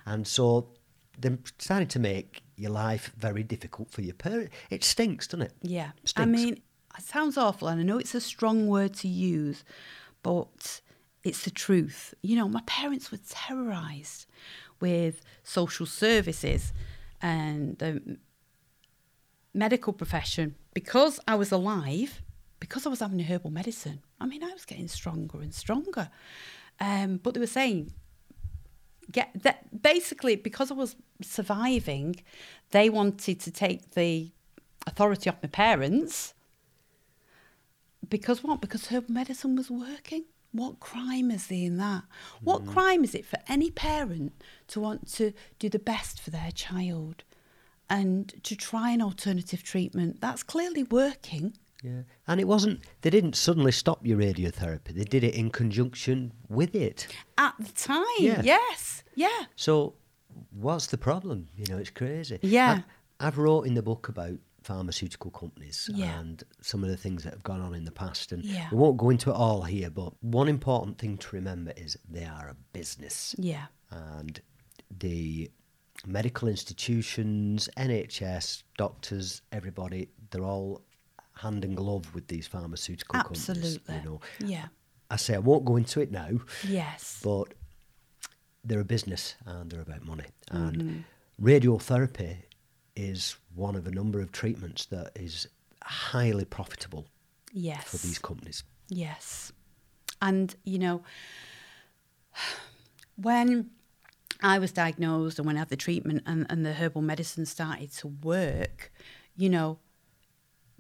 And so they're starting to make your life very difficult for your parent. It stinks, doesn't it? Yeah. I Stinks. mean, it sounds awful, and I know it's a strong word to use, but it's the truth. You know, my parents were terrorised with social services and the medical profession because I was alive, because I was having herbal medicine. I mean, I was getting stronger and stronger. Um, but they were saying, get that basically because I was surviving, they wanted to take the authority off my parents. Because what? Because herbal medicine was working. What crime is there in that? What mm-hmm. crime is it for any parent to want to do the best for their child and to try an alternative treatment? That's clearly working. Yeah. And it wasn't, they didn't suddenly stop your radiotherapy. They did it in conjunction with it. At the time, Yeah. yes. Yeah. So what's the problem? You know, it's crazy. Yeah. I've, I've wrote in the book about pharmaceutical companies Yeah. and some of the things that have gone on in the past. And Yeah. we won't go into it all here, but one important thing to remember is they are a business. Yeah. And the medical institutions, NHS, doctors, everybody, they're all hand in glove with these pharmaceutical Absolutely. companies. You know, Yeah. I say I won't go into it now, Yes. but they're a business and they're about money. And Mm-hmm. radiotherapy is one of a number of treatments that is highly profitable yes. for these companies. Yes. And, you know, when I was diagnosed and when I had the treatment and, and the herbal medicine started to work, you know,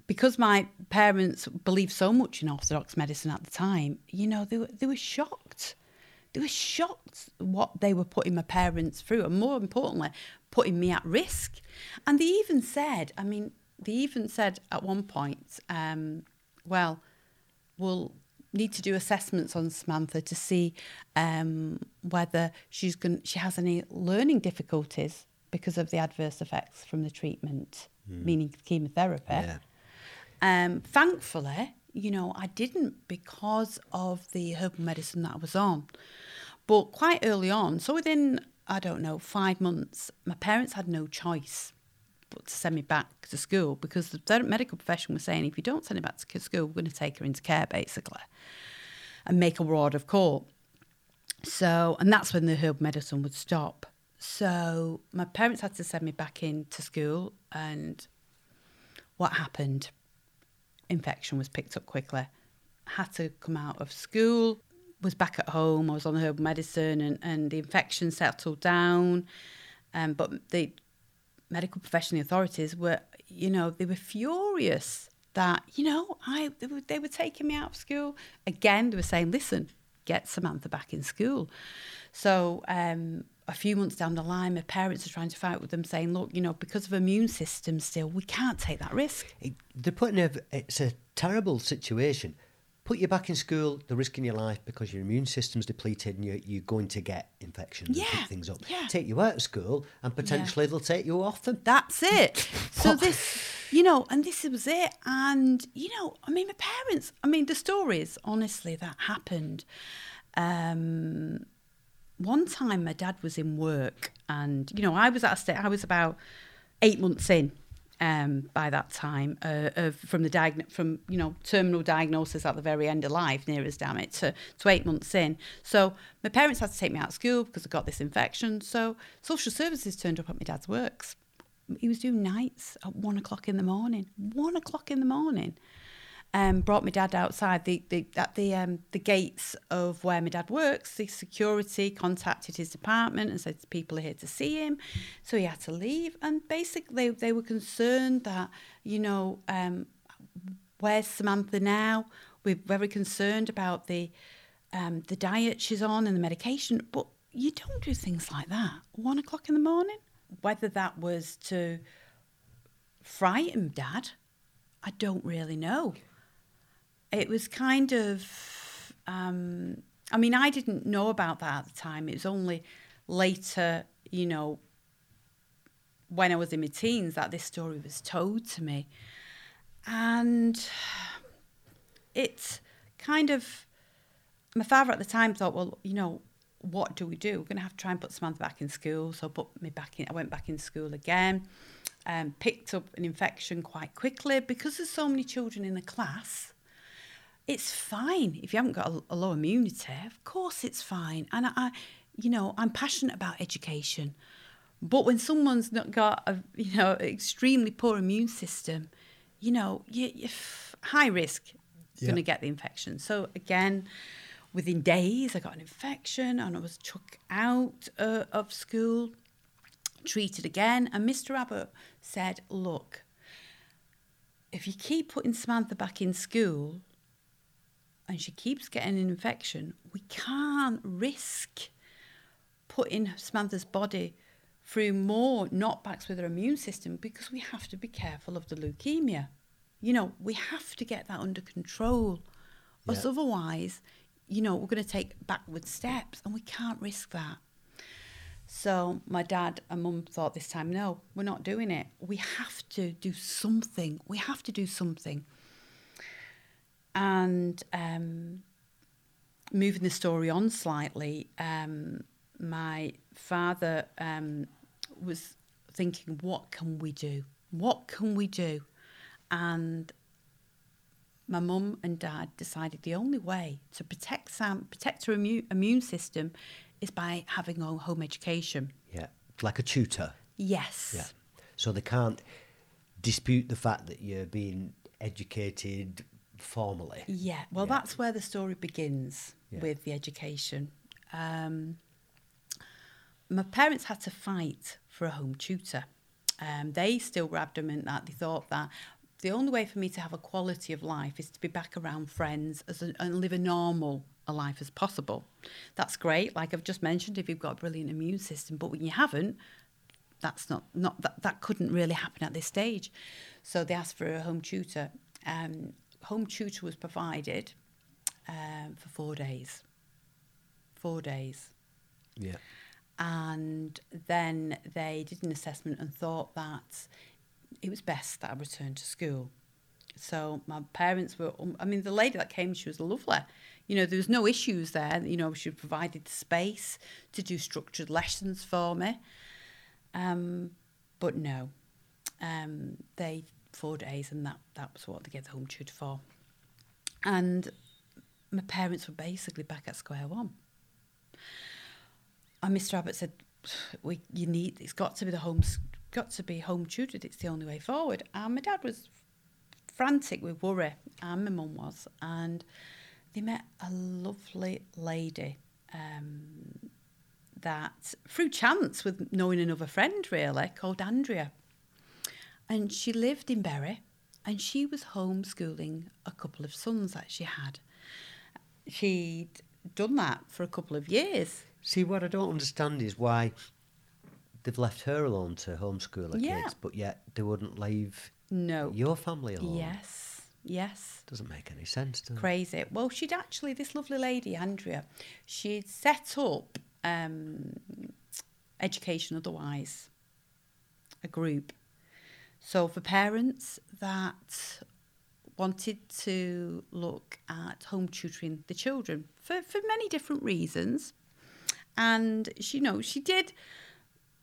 because my parents believed so much in Orthodox medicine at the time, you know, they were, they were shocked. They were shocked what they were putting my parents through, and more importantly, putting me at risk. And they even said, I mean, they even said at one point, um, well, we'll need to do assessments on Samantha to see um, whether she's going she has any learning difficulties because of the adverse effects from the treatment, meaning chemotherapy. Yeah. Um, thankfully, you know, I didn't because of the herbal medicine that I was on. But quite early on, so within, I don't know, five months, my parents had no choice but to send me back to school because the medical profession was saying if you don't send her back to school, we're going to take her into care basically and make a ward of court. So, and that's when the herb medicine would stop. So, my parents had to send me back into school, and what happened? Infection was picked up quickly. Had to come out of school, was back at home. I was on herbal medicine, and, and the infection settled down. Um, but the medical profession, the authorities were, you know, they were furious that you know I they were, they were taking me out of school again. They were saying, "Listen, get Samantha back in school." So um, a few months down the line, my parents are trying to fight with them, saying, "Look, you know, because of immune system, still we can't take that risk." They're putting it's a terrible situation. Put you back in school, they're risking your life because your immune system's depleted and you're, you're going to get infections Yeah, and pick things up. yeah. Take you out of school and potentially they'll take you off them. That's it. So this, you know, and this was it. And you know, I mean, my parents. I mean, the stories, honestly, that happened. Um, one time, my dad was in work, and you know, I was at a state. I was about eight months in. Um, by that time, uh, of, from the diagn- from you know terminal diagnosis at the very end of life, near as damn it, to, to eight months in. So my parents had to take me out of school because I got this infection. So social services turned up at my dad's works he was doing nights at one o'clock in the morning. One o'clock in the morning. Um, brought my dad outside the, the at the um, the gates of where my dad works. The security contacted his department and said people are here to see him, so he had to leave. And basically, they were concerned that you know um, where's Samantha now? We're very concerned about the um, the diet she's on and the medication, but you don't do things like that one o'clock in the morning. Whether that was to frighten Dad, I don't really know. It was kind of, um, I mean, I didn't know about that at the time. It was only later, you know, when I was in my teens that this story was told to me. And it's kind of, my father at the time thought, well, you know, what do we do? We're going to have to try and put Samantha back in school. So put me back in. I went back in school again. Um, picked up an infection quite quickly because there's so many children in the class. It's fine if you haven't got a, a low immunity. Of course, it's fine. And I, I, you know, I'm passionate about education. But when someone's not got a, you know, extremely poor immune system, you know, you, you high risk Yeah. going to get the infection. So again, within days, I got an infection and I was took out uh, of school, treated again. And Mr. Abbott said, Look, if you keep putting Samantha back in school and she keeps getting an infection, we can't risk putting Samantha's body through more knockbacks with her immune system because we have to be careful of the leukemia. You know, we have to get that under control. Yeah. otherwise, you know, we're going to take backward steps and we can't risk that. So my dad and mum thought this time, no, we're not doing it. We have to do something. We have to do something. And um, moving the story on slightly, um, my father um, was thinking, what can we do? What can we do? And my mum and dad decided the only way to protect Sam, protect her immune, immune system is by having a home education. Yeah, like a tutor. Yes. Yeah. So they can't dispute the fact that you're being educated formally. Yeah, well, Yeah. that's where the story begins Yeah. with the education. Um, my parents had to fight for a home tutor. Um, they still were adamant that they thought that the only way for me to have a quality of life is to be back around friends as a, and live a normal a life as possible. That's great, like I've just mentioned, if you've got a brilliant immune system, but when you haven't, that's not not that that couldn't really happen at this stage. So they asked for a home tutor. Um, home tutor was provided um, for four days. Four days, Yeah. and then they did an assessment and thought that it was best that I returned to school. So my parents were. um, I mean, the lady that came, she was lovely. You know, there was no issues there. You know, she provided the space to do structured lessons for me. Um, but no, um, they four days, and that that was what they get the home tutor for. And my parents were basically back at square one. And Mr. Abbott said, "We, you need. It's got to be the home. Got to be home tutored. It's the only way forward." And my dad was frantic with worry, and my mum was, and they met a lovely lady um, that, through chance, with knowing another friend really called Andrea, and she lived in Bury. and she was homeschooling a couple of sons that she had. She'd done that for a couple of years. See, what I don't understand is why they've left her alone to homeschool her Yeah. kids, but yet they wouldn't leave No. your family alone. Yes. Yes. Doesn't make any sense, does it? Crazy. Well, she'd actually, this lovely lady, Andrea, she'd set up um, Education Otherwise, a group. So for parents that wanted to look at home tutoring the children for, for many different reasons. And she, you know, she did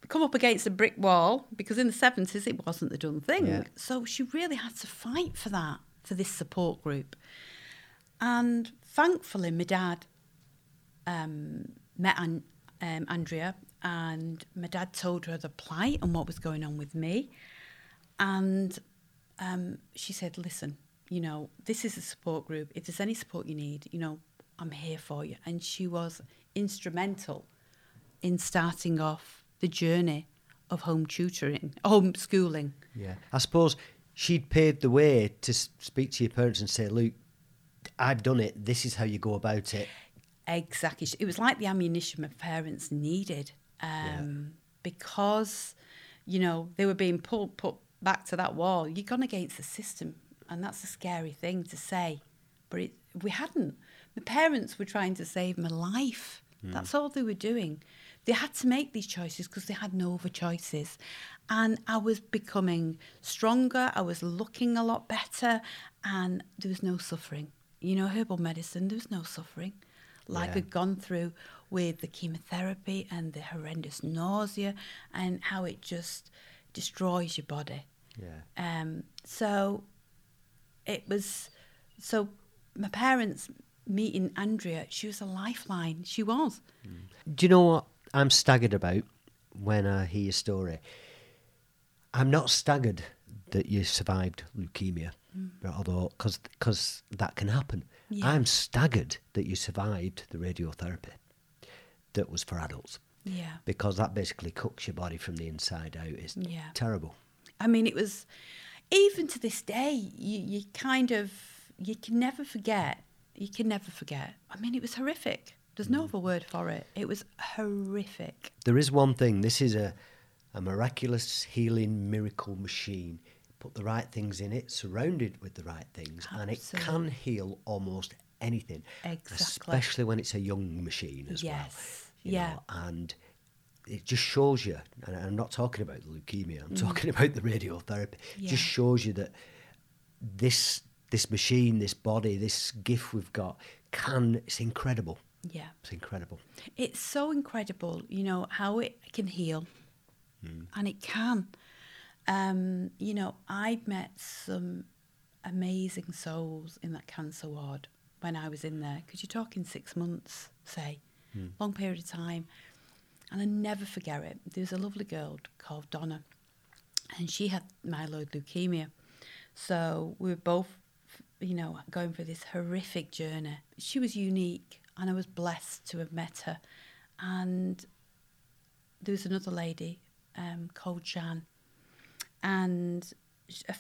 come up against a brick wall because in the 70s it wasn't the done thing. Yeah. So she really had to fight for that, for this support group. And thankfully, my dad um, met An- um, Andrea, and my dad told her the plight and what was going on with me. And um, she said, Listen, you know, this is a support group. If there's any support you need, you know, I'm here for you. And she was instrumental in starting off the journey of home tutoring, homeschooling. Yeah. I suppose she'd paved the way to speak to your parents and say, look, I've done it. This is how you go about it. Exactly. It was like the ammunition my parents needed um, because, you know, they were being pulled put back to that wall. You've gone against the system, and that's a scary thing to say. But it, we hadn't. My parents were trying to save my life. Hmm. That's all they were doing. They had to make these choices because they had no other choices. And I was becoming stronger. I was looking a lot better, and there was no suffering. You know, herbal medicine, there was no suffering like Yeah. I'd gone through with the chemotherapy and the horrendous nausea and how it just destroys your body. Yeah. Um, so it was so my parents meeting Andrea, she was a lifeline. She was. Do you know what I'm staggered about when I hear your story? I'm not staggered that you survived leukemia, although because that can happen. Yeah. I'm staggered that you survived the radiotherapy that was for adults Yeah. because that basically cooks your body from the inside out. It's Yeah. terrible. I mean, it was even to this day. You, you kind of you can never forget. You can never forget. I mean, it was horrific. There's no mm. other word for it. It was horrific. There is one thing. This is a, a miraculous healing miracle machine. Put the right things in it, surrounded with the right things, and it can heal almost anything. Exactly. Especially when it's a young machine as well. Yes. you Yeah. know, and it just shows you, and I'm not talking about the leukemia, Mm. I'm talking about the radiotherapy. It just shows you that this this machine, this body, this gift we've got can it's incredible. Yeah. It's incredible. It's so incredible, you know, how it can heal. And it can. Um, you know, I'd met some amazing souls in that cancer ward when I was in there, because you're talking six months, say, long period of time. And I never forget it. There was a lovely girl called Donna, and she had myeloid leukemia. So we were both, you know, going through this horrific journey. She was unique, and I was blessed to have met her. And there was another lady um, called Jan, and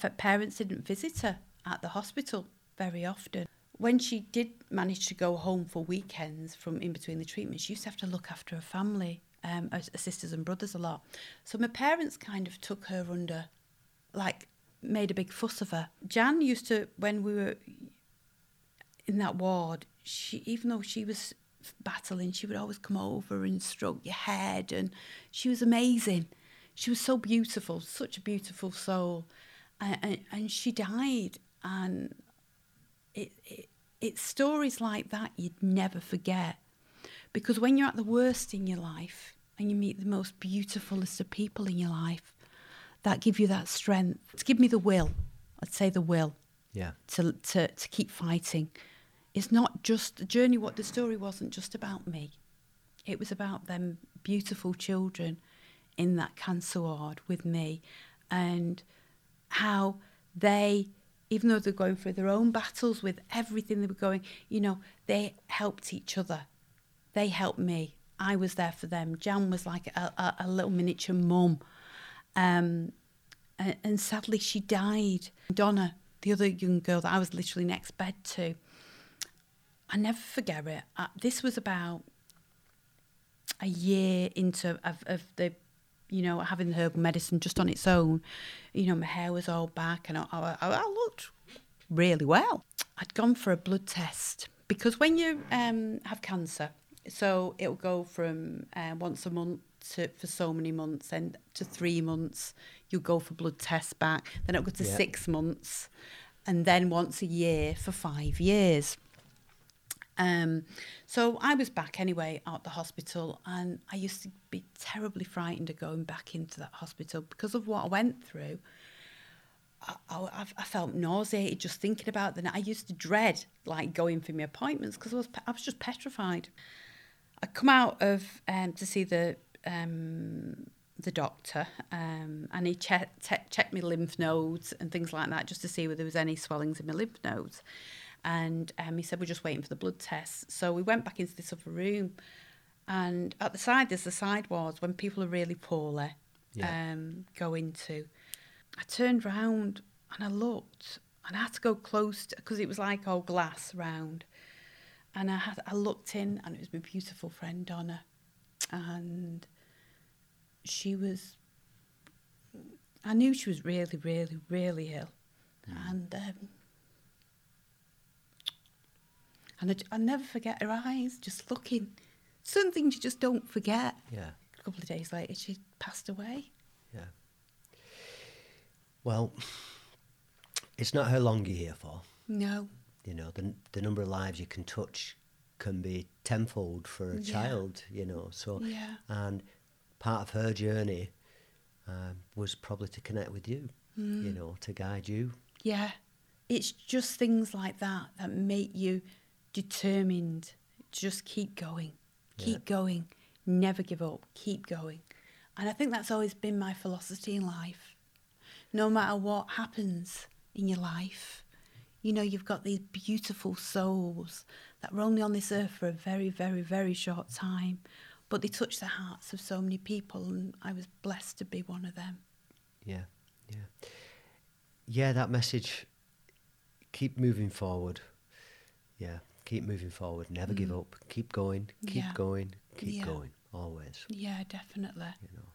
her parents didn't visit her at the hospital very often. When she did manage to go home for weekends from in between the treatments, she used to have to look after her family, um, her, her sisters and brothers a lot. So my parents kind of took her under, like, made a big fuss of her. Jan used to, when we were in that ward, she even though she was battling, she would always come over and stroke your head, and she was amazing. She was so beautiful, such a beautiful soul, and, and, and she died. And it, it it's stories like that you'd never forget, because when you're at the worst in your life and you meet the most beautifulest of people in your life, that give you that strength. To give me the will, I'd say the will Yeah. to, to, to keep fighting. It's not just the journey, what the story wasn't just about me. It was about them beautiful children in that cancer ward with me and how they, even though they're going through their own battles with everything they were going, you know, they helped each other. They helped me. I was there for them. Jan was like a, a, a little miniature mum. Um, and, and sadly, she died. Donna, the other young girl that I was literally next bed to. I never forget it. I, this was about a year into of, of the, you know, having the herbal medicine just on its own. You know, my hair was all back and I, I, I looked really well. I'd gone for a blood test because when you um, have cancer, so it'll go from uh, once a month to, for so many months, and to three months, you'll go for blood tests back. Then it'll go to Yeah. six months, and then once a year for five years. Um, so I was back anyway at the hospital, and I used to be terribly frightened of going back into that hospital because of what I went through. I, I, I felt nauseated just thinking about the. I used to dread like going for my appointments because I was I was just petrified. I come out of um, to see the um, the doctor, um, and he checked te- checked my lymph nodes and things like that just to see whether there was any swellings in my lymph nodes. And um, he said we're just waiting for the blood tests. So we went back into this other room, and at the side there's the side wards when people are really poorly Yeah. um, go into. I turned round and I looked, and I had to go close because it was like all glass round. And I had I looked in, and it was my beautiful friend Donna, and she was. I knew she was really, really, really ill, and um, and I, I never forget her eyes just looking. Some things you just don't forget. Yeah. A couple of days later, she passed away. Yeah. Well, it's not how long you're here for. No. You know, the the number of lives you can touch can be tenfold for a Yeah. child. You know, so Yeah. and part of her journey um, was probably to connect with you. Mm. You know, to guide you. Yeah. It's just things like that that make you determined. Just keep going. Keep going. Never give up. Keep going. And I think that's always been my philosophy in life. No matter what happens in your life, you know, you've got these beautiful souls that were only on this earth for a very, very, very short time, but they touch the hearts of so many people, and I was blessed to be one of them. Yeah, yeah, yeah. That message. Keep moving forward. Yeah, keep moving forward. Never give up. Keep going. Keep Mm. Yeah. going. Keep Yeah. going. Always. Yeah, definitely. You know.